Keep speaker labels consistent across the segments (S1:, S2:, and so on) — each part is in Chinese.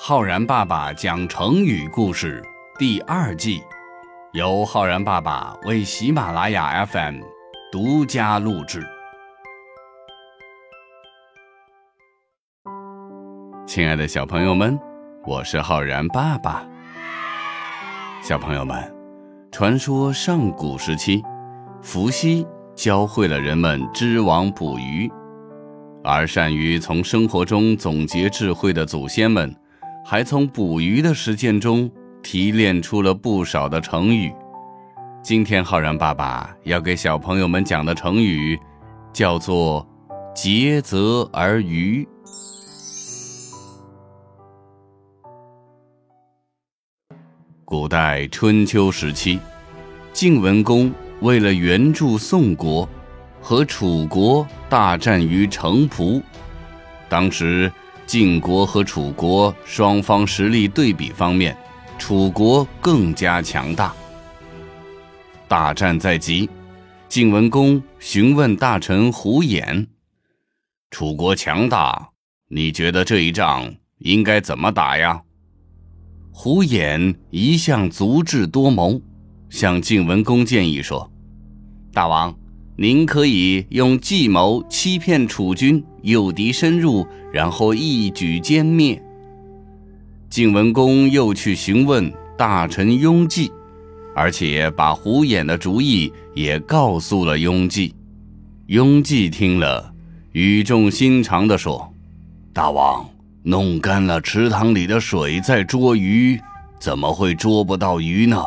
S1: 浩然爸爸讲成语故事第二季，由浩然爸爸为喜马拉雅 FM 独家录制。亲爱的小朋友们，我是浩然爸爸。小朋友们，传说上古时期，伏羲教会了人们织网捕鱼，而善于从生活中总结智慧的祖先们。还从捕鱼的实践中提炼出了不少的成语。今天浩然爸爸要给小朋友们讲的成语，叫做“竭泽而渔”。古代春秋时期，晋文公为了援助宋国，和楚国大战于城濮。当时。晋国和楚国双方实力对比方面，楚国更加强大。大战在即，晋文公询问大臣胡衍：“楚国强大，你觉得这一仗应该怎么打呀？”胡衍一向足智多谋，向晋文公建议说：“大王。”您可以用计谋欺骗楚军，诱敌深入，然后一举歼灭。晋文公又去询问大臣雍季，而且把胡衍的主意也告诉了雍季。雍季听了，语重心长地说：“大王，弄干了池塘里的水再捉鱼，怎么会捉不到鱼呢？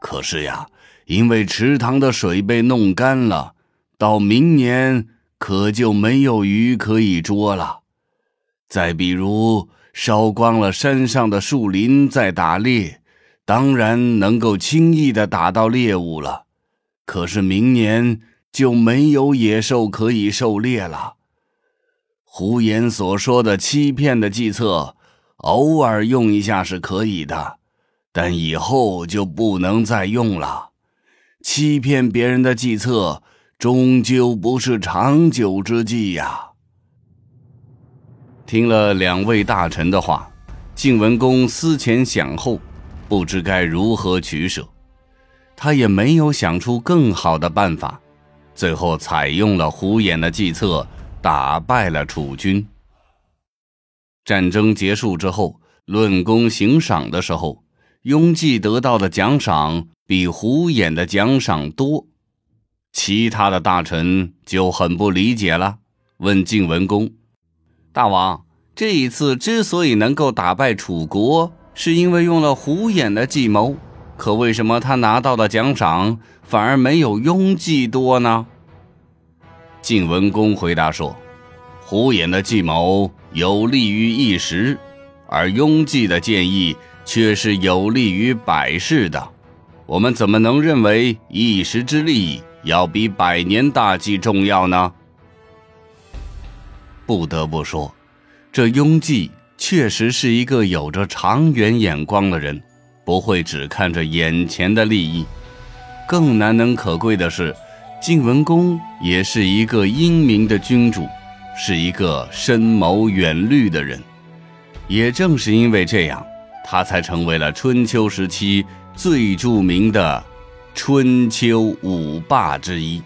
S1: 可是呀，因为池塘的水被弄干了。”到明年可就没有鱼可以捉了。再比如烧光了山上的树林再打猎，当然能够轻易的打到猎物了。可是明年就没有野兽可以狩猎了。胡言所说的欺骗的计策，偶尔用一下是可以的，但以后就不能再用了。欺骗别人的计策。终究不是长久之计呀！听了两位大臣的话，晋文公思前想后，不知该如何取舍。他也没有想出更好的办法，最后采用了胡衍的计策，打败了楚军。战争结束之后，论功行赏的时候，雍季得到的奖赏比胡衍的奖赏多。其他的大臣就很不理解了，问晋文公：“大王，这一次之所以能够打败楚国，是因为用了胡衍的计谋，可为什么他拿到的奖赏反而没有雍季多呢？”晋文公回答说：“胡衍的计谋有利于一时，而雍季的建议却是有利于百世的。我们怎么能认为一时之利？”要比百年大计重要呢。不得不说，这雍季确实是一个有着长远眼光的人，不会只看着眼前的利益。更难能可贵的是，晋文公也是一个英明的君主，是一个深谋远虑的人。也正是因为这样，他才成为了春秋时期最著名的。春秋五霸之一。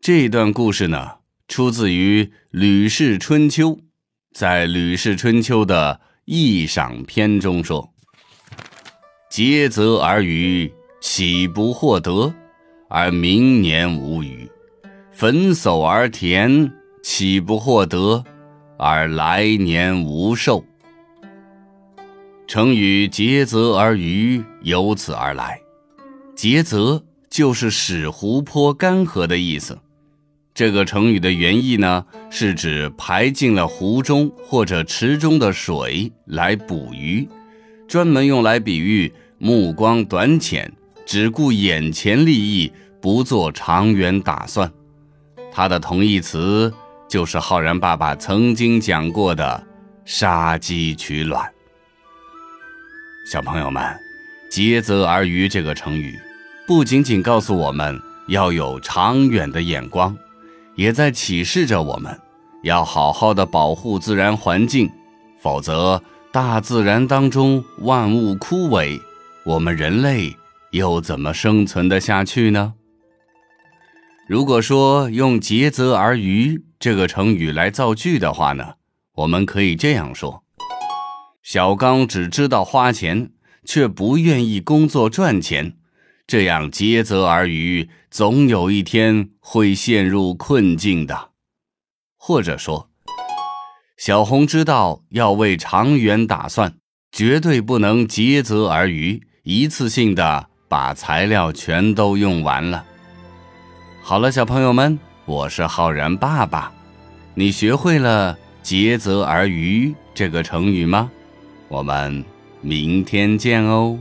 S1: 这段故事呢，出自于《吕氏春秋》。在《吕氏春秋》的义赏篇中说：“竭泽而渔，岂不获得？而明年无鱼；焚叟而田，岂不获得？而来年无寿。”成语“竭泽而渔”由此而来，“竭泽”就是使湖泊干涸的意思。这个成语的原意呢，是指排进了湖中或者池中的水来捕鱼，专门用来比喻目光短浅，只顾眼前利益，不做长远打算。它的同义词就是浩然爸爸曾经讲过的“杀鸡取卵”。小朋友们，“竭泽而渔”这个成语，不仅仅告诉我们要有长远的眼光，也在启示着我们，要好好的保护自然环境，否则大自然当中万物枯萎，我们人类又怎么生存得下去呢？如果说用“竭泽而渔”这个成语来造句的话呢，我们可以这样说：小刚只知道花钱，却不愿意工作赚钱，这样竭泽而渔，总有一天会陷入困境的。或者说，小红知道要为长远打算，绝对不能竭泽而渔，一次性的把材料全都用完了。好了，小朋友们，我是浩然爸爸。你学会了“竭泽而渔”这个成语吗？我们明天见哦。